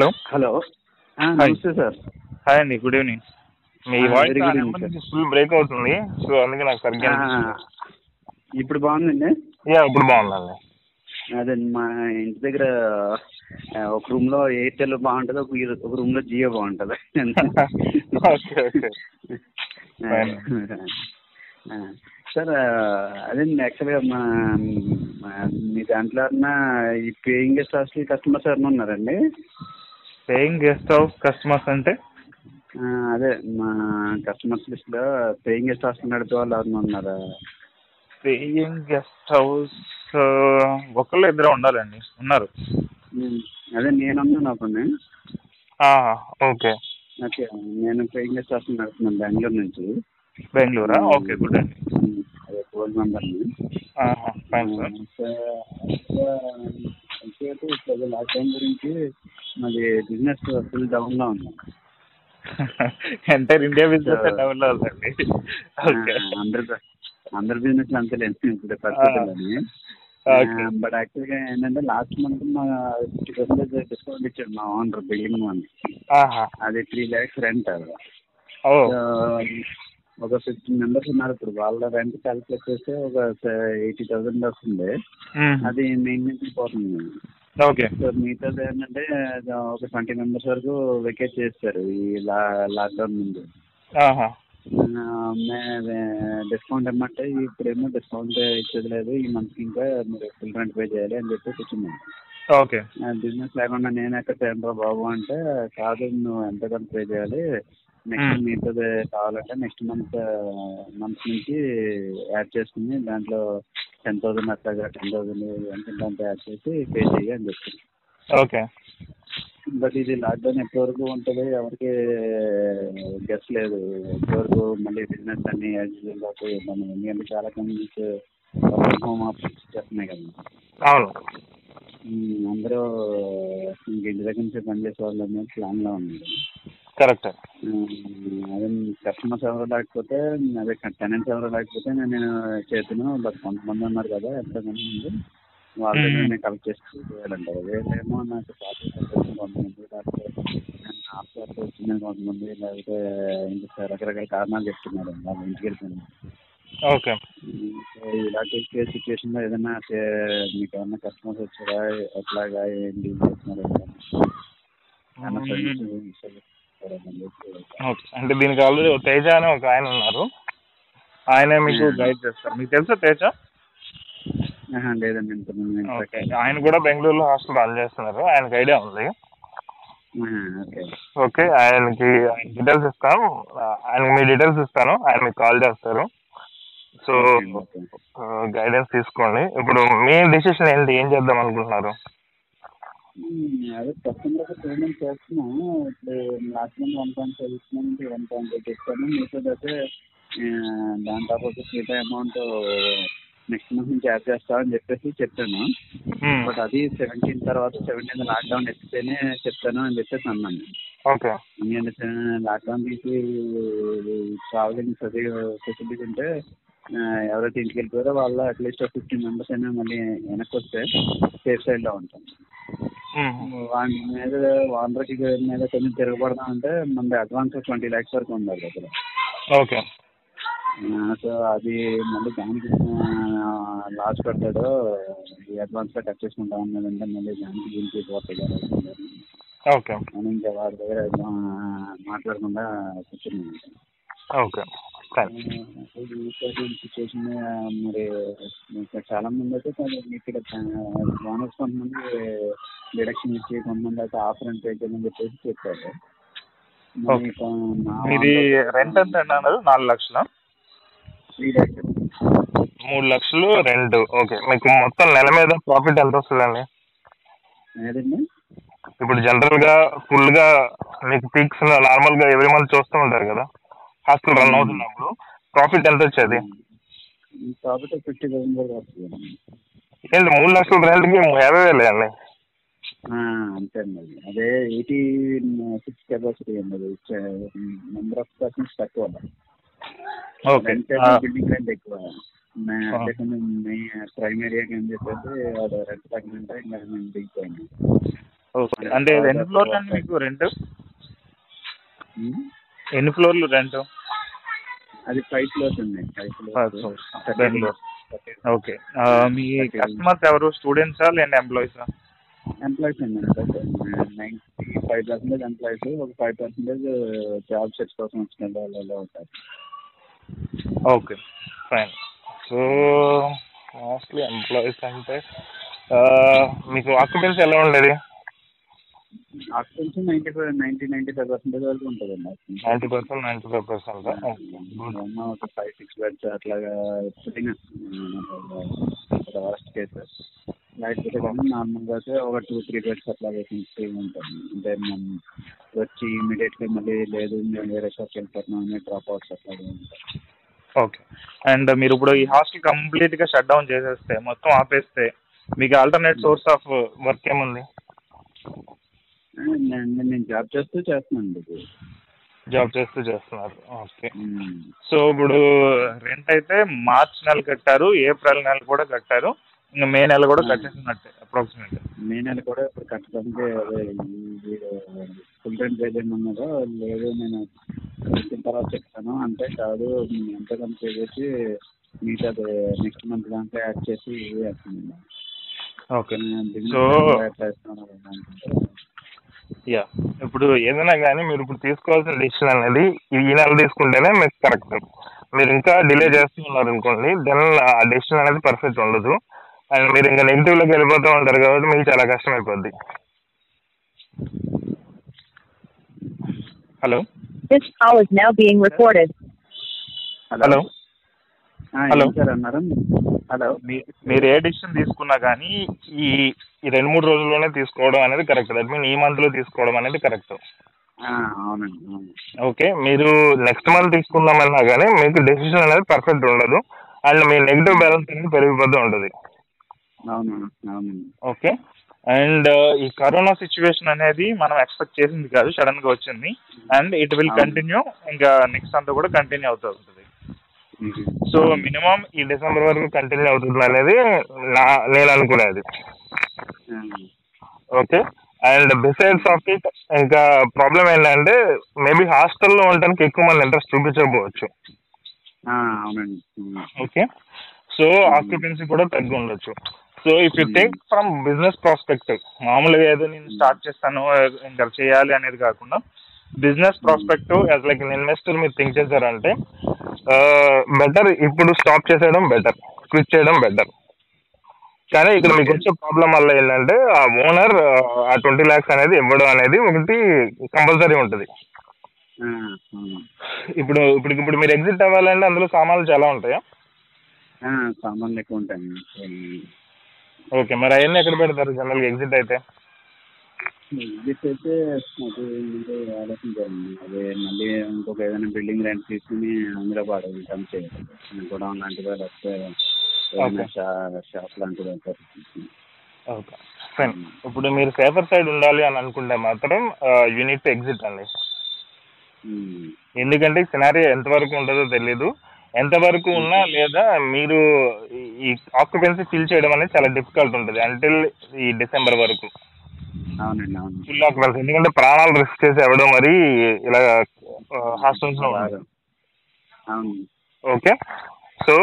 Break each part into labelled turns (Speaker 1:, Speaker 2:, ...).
Speaker 1: Hello.
Speaker 2: Hello. నమస్తే sir.
Speaker 1: Hi అండి good evening మీ వాయిస్ ఫుల్ బ్రేక్ అవుతుంది సో అందుకే నాకు సరిగ్గా
Speaker 2: ఇప్పుడు బాగుందండి?
Speaker 1: యా ఇప్పుడు బాగుందండి.
Speaker 2: అదే మా ఇంటి దగ్గర ఒక రూమ్లో ఎయిర్టెల్ బాగుంటుంది ఒక రూమ్లో జియో బాగుంటుంది. సార్ ఆ, అదేండి యాక్చువల్గా మా మా- దాంట్లో ఉన్న ఈ పేయింగ్ గెస్ట్ హాస్టల్ కస్టమర్స్ ఎవరైనా ఉన్నారండి?
Speaker 1: పేయింగ్ గెస్ట్ హౌస్ కస్టమర్స్ అంటే?
Speaker 2: అదే మా కస్టమర్స్ లిస్ట్లో పేయింగ్ గెస్ట్ హాస్టల్ నడిపే వాళ్ళు ఎవరైనా ఉన్నారా?
Speaker 1: పేయింగ్ గెస్ట్ హౌస్ ఒకళ్ళు ఇద్దరు ఉండాలండి ఉన్నారు.
Speaker 2: అదే నేనున్నాను ఒకని
Speaker 1: ఓకే.
Speaker 2: ఓకే నేను పేయింగ్ గెస్ట్ హాస్టల్ నడుపుతున్నాను బెంగళూరు నుంచి.
Speaker 1: బెంగళూరా? ఓకే గుడ్ అండి.
Speaker 2: అదే గోల్డ్ మెంబర్ని
Speaker 1: సార్
Speaker 2: ఇప్పుడు లాస్ట్ టైం గురించి మాది బిజినెస్ ఫుల్ డౌన్లో ఉంది
Speaker 1: ఎంటైర్ ఇండియా బిజినెస్ ఓకే
Speaker 2: ఆ, అందరు అందరు బిజినెస్ అంతలేదు ఇప్పుడు పరిస్థితులని బట్ యాక్చువల్గా ఏంటంటే లాస్ట్ మంత్ మా ఫిఫ్టీ పర్సెంటేజ్ డిస్కౌంట్ ఇచ్చాడు మా ఓనర్ బిల్డింగ్ అది త్రీ ల్యాక్స్ రెంట్ అది. ఒక ఫిఫ్టీన్ మెంబర్స్ ఉన్నారు ఇప్పుడు. వాళ్ళ రెంట్ క్యాలిక్యులేట్ చేస్తే ఒక ఎయిటీ థౌసండ్ వస్తుంది అది మెయింటెనెన్స్ పోతుంది.
Speaker 1: ఓకే.
Speaker 2: సో మిగతాది ఏంటంటే ఒక ట్వంటీ మెంబర్స్ వరకు వెకేట్ చేస్తారు ఈ లాక్డౌన్ ముందు. డిస్కౌంట్ ఇమ్మంటే ఇప్పుడేమో డిస్కౌంట్ ఇచ్చేది లేదు. ఈ మంత్కి ఇంకా మీరు ఫుల్ రెంట్ పే చేయాలి అని చెప్పి కూర్చున్నాను
Speaker 1: ఓకే.
Speaker 2: బిజినెస్ లేకుండా నేను ఎక్కడ చేయను బాబు అంటే కాదు నువ్వు ఎంత కొంత పే చేయాలి? Next
Speaker 1: Hmm.
Speaker 2: మిగతాది కావాలంటే నెక్స్ట్ మంత్ మంత్ నుంచి యాడ్ చేసుకుని దాంట్లో టెన్ థౌసండ్ అట్లాగా టెన్ థౌసండ్ ఎంత దాంట్లో యాడ్ చేసి పే చేయి అని చెప్పి
Speaker 1: ఓకే
Speaker 2: బట్ ఇది లాక్డౌన్ ఎప్పటి వరకు ఉంటుంది? ఎవరికి గెస్ లేదు. ఎప్పటి వరకు మళ్ళీ బిజినెస్ అన్ని ఇబ్బంది ఎందుకంటే చాలా కంపెనీస్ హోమ్ ఆఫీస్ చేస్తున్నాయి కదా.
Speaker 1: అవును.
Speaker 2: అందరూ ఇంక ఇంటి దగ్గర నుంచి పనిచేసే వాళ్ళు అనేది ప్లాన్లో ఉన్నారు.
Speaker 1: కరెక్ట్.
Speaker 2: అదే కస్టమర్స్ ఎవరు లేకపోతే అదే టెనెంట్స్ ఎవరు లేకపోతే నేను చేతును బట్ కొంతమంది ఉన్నారు కదా ఎంతమంది ఉంది వాళ్ళ దగ్గర నేను కలెక్ట్ చేసి చేయాలంటారు వీళ్ళేమో నాకు వచ్చింది కొంతమంది లేకపోతే వచ్చిందని కొంతమంది లేకపోతే ఇంకా రకరకాల కారణాలు చెప్తున్నారు. వాళ్ళు ఇంటికి వెళ్ళిపోయినా.
Speaker 1: ఓకే.
Speaker 2: ఇలాంటి సిచ్యువేషన్లో ఏదైనా మీకు ఏమైనా కస్టమర్స్ వచ్చారా? ఎట్లాగా? ఏంటి? చేస్తున్నారు?
Speaker 1: ఓకే. అంటే దీనికి ఆల్రెడీ తేజ అని ఒక ఆయన ఉన్నారు. ఆయన మీకు. గైడ్ చేస్తారు. మీకు తెలుసా తేజ?
Speaker 2: లేదండి
Speaker 1: ఓకే. ఆయన కూడా బెంగళూరులో హాస్టల్ రన్ చేస్తున్నారు. ఆయనకి ఐడియా ఉంది.
Speaker 2: ఓకే.
Speaker 1: ఆయనకి డీటెయిల్స్ ఇస్తాను. ఆయనకి మీ డీటెయిల్స్ ఇస్తాను. ఆయన మీకు కాల్ చేస్తారు. సో. గైడెన్స్ తీసుకోండి. ఇప్పుడు మీ డెసిషన్ ఏంటి? ఏం చేద్దాం అనుకుంటున్నారు?
Speaker 2: అదే కస్టమర్ పేమెంట్ చేస్తున్నాం. ఇప్పుడు last month one point five ఇచ్చినాం వన్ పాయింట్ ఎయిట్ ఇస్తాను మిగతా అయితే దాని తర్వాత మిగతా అమౌంట్ నెక్స్ట్ మంత్ నుంచి యాడ్ చేస్తామని చెప్పేసి చెప్పాను. బట్ అది సెవెంటీన్ తర్వాత సెవెంటీన్ లాక్డౌన్ ఎత్తితేనే చెప్తాను అని చెప్పేసి అన్నాను.
Speaker 1: ఓకే.
Speaker 2: ఎందుకంటే లాక్డౌన్ తీసి ట్రావెలింగ్ అది ఫెసిలిటీస్ ఉంటే ఎవరైతే ఇంటికి వెళ్ళిపోయారో వాళ్ళు అట్లీస్ట్ ఫిఫ్టీన్ మెంబర్స్ అయినా మళ్ళీ వెనక్కి వస్తే సేఫ్ సైడ్లో ఉంటాం. వాడి మీద ఓనర్కి మీద కొంచెం తిరగబడదాం అంటే మన అడ్వాన్స్ ట్వంటీ ల్యాక్స్ వరకు ఉండాలి దగ్గర
Speaker 1: ఓకే.
Speaker 2: సో అది మళ్ళీ దానికి లాస్ పెడతాడు ఈ అడ్వాన్స్గా కట్ చేసుకుంటాం అన్నదంటే మళ్ళీ దానికి దీనికి పోతుంది
Speaker 1: ఓకే.
Speaker 2: ఇంకా వాడి దగ్గర మాట్లాడకుండా కూర్చున్నాను
Speaker 1: ఓకే.
Speaker 2: సిచ్యువేషన్ మరి ఇంకా చాలా మంది అయితే ఇక్కడ బోనస్ కొంతమంది డిడక్షన్ ఇచ్చి కొంతమంది అయితే ఆఫర్ అని పే చేయమని చెప్పేసి చెప్పారు
Speaker 1: మీది రెంట్ ఎంత అన్నారు నాలుగు లక్షల? మూడు లక్షలు రెంట్. ఓకే మీకు మొత్తం నెల మీద ప్రాఫిట్ ఎంత వస్తుందండి? ఇప్పుడు జనరల్గా ఫుల్గా మీకు పీక్స్ నార్మల్గా ఎవ్రీ మంత్ చూస్తూ ఉంటారు కదా. హాస్టల్ రన్ అవుతున్నప్పుడు ప్రాఫిట్ ఎంత వచ్చేది?
Speaker 2: కాబట్టి ఫిఫ్టీ థౌసండ్ వరకు వస్తుంది
Speaker 1: ఏంటి మూడు లక్షల రెంట్కి యాభై వేలే అండి?
Speaker 2: అంతే అండి అది. ఎయిటీ సిక్స్ కెపాసిటీ అండి నెంబర్ ఆఫ్ పర్సన్స్ తక్కువ
Speaker 1: ఓకే
Speaker 2: బిల్డింగ్ రెంట్ ఎక్కువ. అని చెప్పేసి అది రెంట్ తగ్గినంటే ఇంకా మేము దిగిపోయింది
Speaker 3: ఓకే అంటే ఎన్ని ఫ్లోర్లు అండి మీకు
Speaker 2: ఉమ్.
Speaker 3: ఎన్ని ఫ్లోర్లు రెంట్?
Speaker 2: అది ఫైవ్ ఫ్లోర్స్ ఉన్నాయి ఫైవ్ ఫ్లోర్స్.
Speaker 3: బెంగళూరు ఓకే. మీ కస్టమర్స్ ఎవరు? స్టూడెంట్సా లేదంటే ఎంప్లాయీసా
Speaker 2: ఎంప్లాయీస్ అండి నైంటీ ఫైవ్ పర్సెంటేజ్ ఎంప్లాయీస్ ఒక ఫైవ్ పర్సెంటేజ్ జాబ్ సెర్చ్ కోసం వచ్చిన వాళ్ళు ఉంటారు.
Speaker 1: Okay fine. So mostly employees అంటే మీకు ఆక్యుపెన్సీ ఎలా ఉండేది?
Speaker 2: Ninety five ninety ninety five percentage వరకు ఉంటుందండి
Speaker 1: ninety percent ninety five percent
Speaker 2: ఏమన్నా ఒక ఫైవ్ సిక్స్ బెడ్స్ అట్లాగా పుట్టిన వర్స్ట్ కేసెస్ లేకపోతే కానీ నార్మల్గా అయితే ఒక టూ త్రీ బెడ్స్ అట్లా వేసి ఉంటుంది అంటే మనం వచ్చి ఇమీడియట్గా మళ్ళీ లేదు మేము వేరే షాప్కి వెళ్ళిపోతున్నాం అని డ్రాప్ అవుట్స్ అట్లాగే ఉంటాయి.
Speaker 3: ఓకే అండ్ మీరు ఇప్పుడు ఈ హాస్టల్ కంప్లీట్గా షట్ డౌన్ చేసేస్తే మొత్తం ఆపేస్తే మీకు ఆల్టర్నేట్ సోర్స్ ఆఫ్
Speaker 1: వర్క్ ఏముంది?
Speaker 2: నేను నేను జాబ్ చేస్తూ చేస్తున్నాను ఇది
Speaker 1: జాబ్ చేస్తూ చేస్తున్నారు. ఓకే. సో ఇప్పుడు
Speaker 3: రెంట్ అయితే మార్చ్ నెల కట్టారు ఏప్రిల్ నెల కూడా కట్టారు ఇంకా మే నెల కూడా కట్టేసినట్టే అప్రాక్సిమేట్
Speaker 2: మే నెల కూడా ఇప్పుడు కట్టడానికి అదే ఫుల్ టైం పే చేయమన్నారో లేదు నేను వచ్చిన తర్వాత చెప్తాను. అంటే కాదు ఎంత కొంత పే చేసి మిగతా నెక్స్ట్ మంత్ దాంట్లో యాడ్ చేసి వేస్తున్నాను.
Speaker 3: ఓకే.
Speaker 2: బిజినెస్
Speaker 3: So-
Speaker 2: ఎట్లా వేస్తున్నాను అనుకుంటే
Speaker 1: యా ఇప్పుడు ఏదైనా కానీ మీరు ఇప్పుడు తీసుకోవాల్సిన డిసిషన్ అనేది ఈ నెల తీసుకుంటేనే మీకు కరెక్ట్ మీరు ఇంకా డిలే చేస్తూ ఉన్నారు అనుకోండి దెన్ ఆ డెసిషన్ అనేది పర్ఫెక్ట్ ఉండదు. అండ్ మీరు ఇంకా నెగిటివ్లోకి వెళ్ళిపోతూ ఉంటారు కాబట్టి మీకు చాలా కష్టం అయిపోద్ది
Speaker 3: hello
Speaker 4: This call is now being recorded.
Speaker 1: Hello
Speaker 2: sir అన్నారు? హలో.
Speaker 3: మీ- మీరు ఏ డిసిషన్ తీసుకున్నా కానీ
Speaker 1: ఈ ఈ రెండు మూడు రోజుల్లోనే తీసుకోవడం అనేది కరెక్ట్ దట్ మీన్ ఈ మంత్లో తీసుకోవడం అనేది కరెక్ట్
Speaker 2: అవునండి
Speaker 1: ఓకే మీరు నెక్స్ట్ మంత్ తీసుకుందామన్నా కానీ మీకు డెసిషన్ అనేది పర్ఫెక్ట్ ఉండదు. అండ్ మీ నెగిటివ్ బ్యాలెన్స్ అనేది పెరిగిపోతూ ఉంటుంది.
Speaker 3: ఓకే అండ్ ఈ కరోనా సిచ్యువేషన్ అనేది మనం ఎక్స్పెక్ట్ చేసింది కాదు సడన్గా వచ్చింది. And it will. కంటిన్యూ ఇంకా నెక్స్ట్ అంతా కూడా కంటిన్యూ అవుతూ ఉంటుంది. సో మినిమం
Speaker 1: ఈ డిసెంబర్ వరకు కంటిన్యూ అవుతుంది అనేది నా నేను అనుకునేది.
Speaker 2: ఆ,
Speaker 1: okay? And besides of it ఇంకా ప్రాబ్లం ఏంటంటే మేబీ హాస్టల్లో ఉండడానికి ఎక్కువ మంది ఇంట్రెస్ట్ చూపించకపోవచ్చు.
Speaker 2: అవునండి. మ్మ్.
Speaker 1: ఓకే? సో ఆక్యుపెన్సీ కూడా తగ్గి ఉండొచ్చు. So if you think from business prospective మామూలుగా ఏదో నేను స్టార్ట్ చేస్తాను ఇంకా చేయాలి అనేది కాకుండా business prospective as like investor మీరు థింక్ చేశారంటే బెటర్ ఇప్పుడు స్టాప్ చేసేయడం బెటర్ క్విట్ చేయడం బెటర్ కానీ ఇక్కడ మీకు వచ్చే ప్రాబ్లం వల్ల ఏంటంటే ఆ ఓనర్ ఆ ట్వంటీ ల్యాక్స్ అనేది ఇవ్వడం అనేది ఒకటి కంపల్సరీ ఉంటుంది. ఇప్పుడు ఇప్పుడు ఇప్పుడు మీరు ఎగ్జిట్ అవ్వాలంటే అందులో సామాన్లు చాలా ఉంటాయా
Speaker 2: సామాన్లు ఎక్కువ ఉంటాయండి మ్మ్.
Speaker 1: ఓకే మరి అవన్నీ ఎక్కడ పెడతారు జనరల్గా ఎగ్జిట్ అయితే
Speaker 2: విజిట్ అయితే అది మీరు ఆలోచించాలండి అదే మళ్ళీ ఇంకొక ఏదైనా బిల్డింగ్ రెంట్ తీసుకుని అందులో పాడు ఇన్కమ్ చేయాలి గొడవన్ లాంటిదో లేకపోతే ఏదైనా షా షాప్ లాంటిదో
Speaker 1: ఓకే. ఫైన్ ఇప్పుడు మీరు సేఫర్ సైడ్ ఉండాలి అని అనుకుంటే మాత్రం యూనిట్ ఎగ్జిట్ అండి.
Speaker 2: మ్మ్.
Speaker 1: ఎందుకంటే సినారీ ఎంతవరకు ఉంటుందో తెలీదు. ఎంతవరకు ఉన్నా లేదా మీరు ఈ- ఈ ఆక్యుపెన్సీ ఫిల్ చేయడం అనేది చాలా డిఫికల్ట్ ఉంటుంది. అంటిల్ ఈ డిసెంబర్ వరకు.
Speaker 2: అవునండి అవును
Speaker 1: ఫుల్ ఆక్యుపెన్సీ ఎందుకంటే ప్రాణాలు రిస్క్ చేసి ఎవడో మరి ఇలా
Speaker 2: హాస్టల్స్లో. అవును.
Speaker 1: ఓకే. సో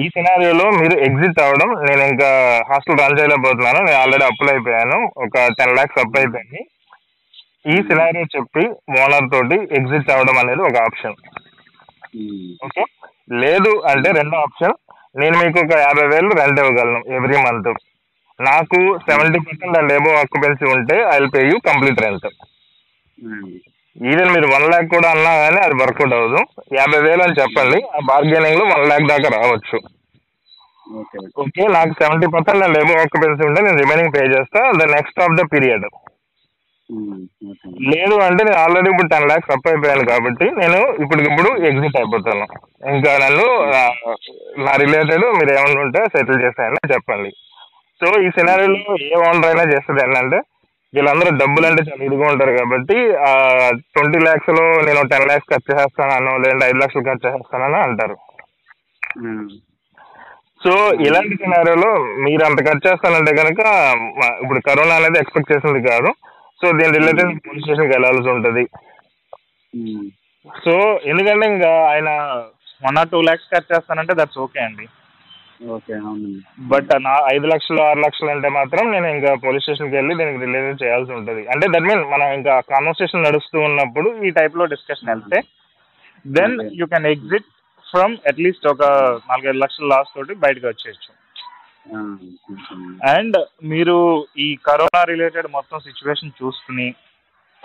Speaker 1: ఈ సినారియోలో మీరు ఎగ్జిట్ అవ్వడం నేను ఇంకా హాస్టల్ రన్ చేయలేకపోతున్నాను నేను ఆల్రెడీ అప్లై అయిపోయాను ఒక టెన్ ల్యాక్స్ అప్లై అయిపోయింది. ఈ సినారియో చెప్పి ఓనర్ తోటి ఎగ్జిట్ అవ్వడం అనేది ఒక ఆప్షన్. ఓకే. లేదు అంటే రెండో ఆప్షన్. నేను మీకు ఒక యాభై వేలు రెంట్ ఇవ్వగలను ఎవ్రీ మంత్. నాకు seventy percent and above occupancy ఉంటే I will pay you complete rent. Even మీరు వన్ ల్యాక్ కూడా అన్నా కానీ అది వర్కౌట్ అవ్వదు. యాభై వేలు అని చెప్పండి. ఆ బార్గెనింగ్లో వన్ ల్యాక్ దాకా రావచ్చు.
Speaker 2: ఓకే
Speaker 1: ఓకే నాకు seventy percent and above occupancy ఉంటే నేను రిమైనింగ్ పే చేస్తా. The next of the period లేదు అంటే నేను ఆల్రెడీ ఇప్పుడు టెన్ ల్యాక్స్ అప్ అయిపోయాను కాబట్టి నేను ఇప్పటికిప్పుడు ఎగ్జిట్ అయిపోతాను. ఇంకా నన్ను నా రిలేటెడ్ మీరు ఏమన్నా ఉంటే సెటిల్ చేసేయండి చెప్పండి. సో ఈ సినారీలో ఏ ఓనర్ అయినా చేస్తుంది ఏంటంటే వీళ్ళందరూ డబ్బులు అంటే చాలా ఇదిగా ఉంటారు కాబట్టి ట్వంటీ ల్యాక్స్లో నేను టెన్ ల్యాక్స్ ఖర్చు చేస్తానో లేదంటే ఐదు లక్షలు ఖర్చు చేస్తానని అంటారు. సో ఇలాంటి సినారియోలో మీరు అంత ఖర్చు చేస్తానంటే కనుక ఇప్పుడు కరోనా అనేది ఎక్స్పెక్ట్ చేసింది కాదు. సో దీని రిలేటెడ్ పోలీస్ స్టేషన్కి వెళ్ళాల్సి ఉంటుంది. సో ఎందుకంటే ఇంకా ఆయన వన్ ఆర్ టూ ల్యాక్స్ ఖర్చు చేస్తానంటే దట్స్ ఓకే అండి. బట్ నా ఐదు లక్షలు ఆరు లక్షలు అంటే మాత్రం నేను ఇంకా పోలీస్ స్టేషన్కి వెళ్ళి దీనికి రిలేటెడ్ చేయాల్సి ఉంటుంది. అంటే దట్ మీన్ మనం ఇంకా కాన్వర్సేషన్ నడుస్తూ ఉన్నప్పుడు ఈ టైప్లో డిస్కషన్ వెళ్తే then. You can exit from at least ఒక నాలుగైదు లక్షల లాస్ తోటి బయటకు వచ్చేయచ్చు. అండ్ మీరు ఈ కరోనా రిలేటెడ్ మొత్తం సిచ్యువేషన్ చూసుకుని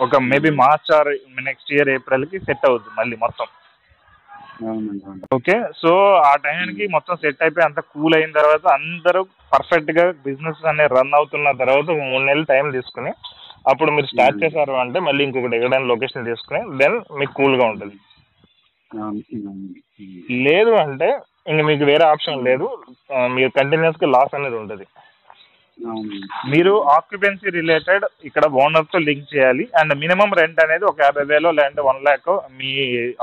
Speaker 1: ఒక maybe March or next year ఏప్రిల్కి set అవుద్ది మళ్ళీ మొత్తం. ఓకే సో ఆ టైంకి మొత్తం సెట్ అయిపోయి అంత కూల్ అయిన తర్వాత అందరూ పర్ఫెక్ట్గా బిజినెస్ అనేది రన్ అవుతున్న తర్వాత మూడు నెలలు టైం తీసుకుని అప్పుడు మీరు స్టార్ట్. చేశారు అంటే మళ్ళీ ఇంకొకటి ఎక్కడైనా లొకేషన్ తీసుకుని దెన్ మీకు ఉంటుంది
Speaker 2: అవును అవును. ఉమ్.
Speaker 1: లేదు అంటే ఇంక మీకు వేరే ఆప్షన్ లేదు మీరు కంటిన్యూస్గా లాస్ అనేది ఉంటుంది మీరు ఆక్యుపెన్సీ రిలేటెడ్ ఇక్కడ ఓనర్తో లింక్ చేయాలి. అండ్ మినిమం రెంట్ అనేది ఒక యాభై వేలు లేదంటే వన్ ల్యాక్ మీ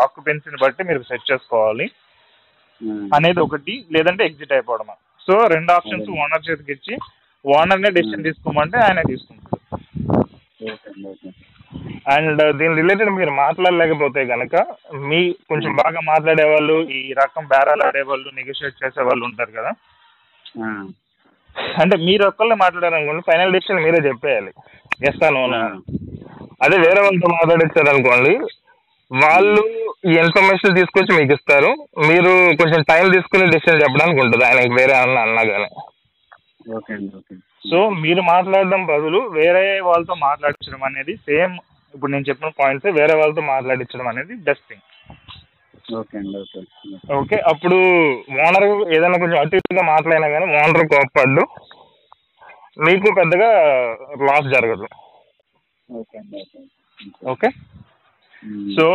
Speaker 1: ఆక్యుపెన్సీని బట్టి మీరు సెట్ చేసుకోవాలి. అనేది ఒకటి లేదంటే ఎగ్జిట్ అయిపోవడమా. సో రెండు ఆప్షన్స్ ఓనర్ చేతికి ఇచ్చి ఓనర్నే డెసిషన్ తీసుకోమంటే ఆయన తీసుకుంటారు.
Speaker 2: అండి
Speaker 1: దీని రిలేటెడ్ మీరు మాట్లాడలేకపోతే కనుక మీ కొంచెం బాగా మాట్లాడే వాళ్ళు ఈ రకం బేరాలు ఆడేవాళ్ళు నెగోషియేట్ చేసే వాళ్ళు ఉంటారు కదా. అంటే మీరు ఒక్కళ్ళే మాట్లాడారనుకోండి ఫైనల్ డెసిషన్ మీరే చెప్పేయాలి. ఎస్తాను
Speaker 2: ఆ,
Speaker 1: అదే వేరే వాళ్ళతో మాట్లాడించారు అనుకోండి వాళ్ళు ఈ ఇన్ఫర్మేషన్ తీసుకొచ్చి మీకు ఇస్తారు. మీరు కొంచెం టైం తీసుకుని డెసిషన్ చెప్పడానికి ఉంటుంది. ఆయనకి వేరే అన్న అన్నా కానీ సో మీరు మాట్లాడడం బదులు వేరే వాళ్ళతో మాట్లాడించడం అనేది సేమ్ ఇప్పుడు నేను చెప్పిన పాయింట్స్ వేరే వాళ్ళతో మాట్లాడించడం అనేది బెస్ట్ థింగ్
Speaker 2: ఓకే అండి ఓకే
Speaker 1: ఓకే అప్పుడు ఓనర్ ఏదైనా కొంచెం అటు ఇటుగా మాట్లాడినా కానీ ఓనర్ కోప్పడ్డు. మీకు పెద్దగా లాస్ జరగదు.
Speaker 2: ఓకే అండి ఓకే
Speaker 1: ఓకే? సో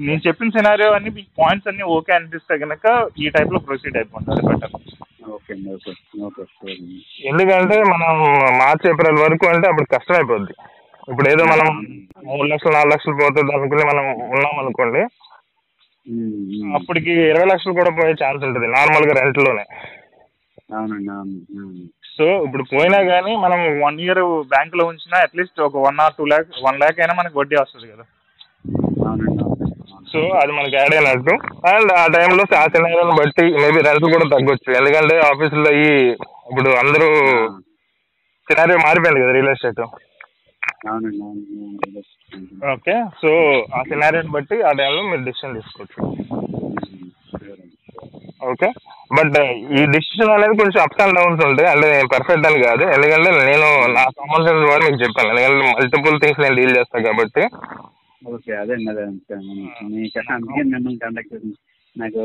Speaker 1: నేను చెప్పిన సినారియో అన్ని మీ పాయింట్స్ అన్ని ఓకే అనిపిస్తే కనుక ఈ టైప్లో ప్రొసీడ్ అయిపోతుంది బెటర్
Speaker 2: ఓకే అండి ఓకే. ఓకే.
Speaker 1: ఎందుకంటే మనం మార్చ్ ఏప్రిల్ వరకు అంటే అప్పుడు కష్టం అయిపోద్ది ఇప్పుడు ఏదో మనం మూడు లక్షలు నాలుగు లక్షలు పోతుంది అనుకుని మనం ఉన్నాం అనుకోండి. అప్పటికి ఇరవై లక్షలు కూడా పోయే ఛాన్స్ ఉంటుంది నార్మల్గా రెంట్లోనే.
Speaker 2: అవునండి అవును అవును.
Speaker 1: సో ఇప్పుడు పోయినా కానీ మనం వన్ ఇయర్ బ్యాంకులో ఉంచినా అట్లీస్ట్ ఒక one or two lakh one lakh అయినా మనకి వడ్డీ వస్తుంది కదా.
Speaker 2: అవునండి అవును. అవును.
Speaker 1: సో అది మనకి యాడ్ అయినట్టు. అండ్ ఆ టైంలో ఆ సినారియోని బట్టి మేబీ రెంట్ కూడా తగ్గొచ్చు. ఎందుకంటే ఆఫీసులో ఈ ఇప్పుడు అందరూ సినారియో మారిపోయింది కదా రియల్ ఎస్టేట్
Speaker 2: అవునండి అవును అవును.
Speaker 1: ఓకే సో ఆ సినారియోని బట్టి ఆ టైంలో మీరు డిసిషన్ తీసుకోవచ్చు. ఓకే బట్ ఈ డిసిషన్ అనేది కొంచెం అప్స్ అండ్ డౌన్స్ ఉంటాయి. అంటే నేను పర్ఫెక్ట్ అని కాదు. ఎందుకంటే నేను నా సెన్స్ ద్వారా మీకు చెప్పాను. ఎందుకంటే మల్టిపుల్ థింగ్స్ నేను డీల్ చేస్తాను కాబట్టి.
Speaker 2: ఓకే అదే అదే మీకు అందుకే మిమ్మల్ని చేసింది. నాకు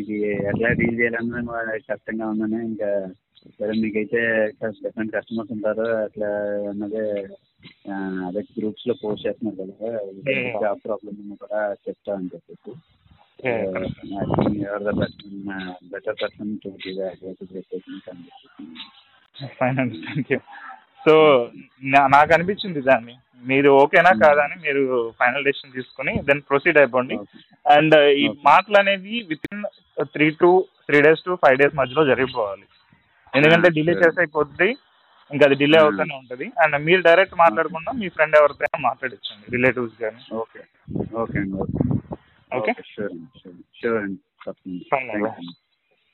Speaker 2: ఇది ఎట్లా డీల్ చేయాలన్నా నాకు కష్టంగా ఉందని ఇంకా సరే మీకైతే డిఫరెంట్ కస్టమర్స్ ఉంటారు. అట్లా అన్నదే అదే గ్రూప్స్లో పోస్ట్ చేస్తున్నారు కదా. జాబ్ ప్రాబ్లమ్ కూడా చెప్తా అని చెప్పేసి. Ever better person to
Speaker 1: fine అండి థ్యాంక్ యూ సో నాకు అనిపించింది దాన్ని. మీరు ఓకేనా కాదా అని మీరు ఫైనల్ డెసిషన్ తీసుకొని దెన్ ప్రొసీడ్ అయిపోండి. అండ్ ఈ. మాటలు అనేది with in three to three days to five days మధ్యలో జరిగిపోవాలి. ఎందుకంటే డిలే. చేసే కొద్దీ ఇంకా అది డిలే
Speaker 2: Hmm.
Speaker 1: అవుతూనే ఉంటుంది. అండ్ మీరు డైరెక్ట్ మాట్లాడకుండా మీ ఫ్రెండ్ ఎవరితోనైనా మాట్లాడించండి రిలేటివ్స్ కానీ
Speaker 2: ఓకే. ఓకే అండి. ఓకే. షూర్ అండి షూర్ అండి. తప్పకుండా.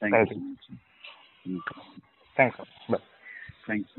Speaker 2: Thank. You thank you
Speaker 1: thanks bye
Speaker 2: thanks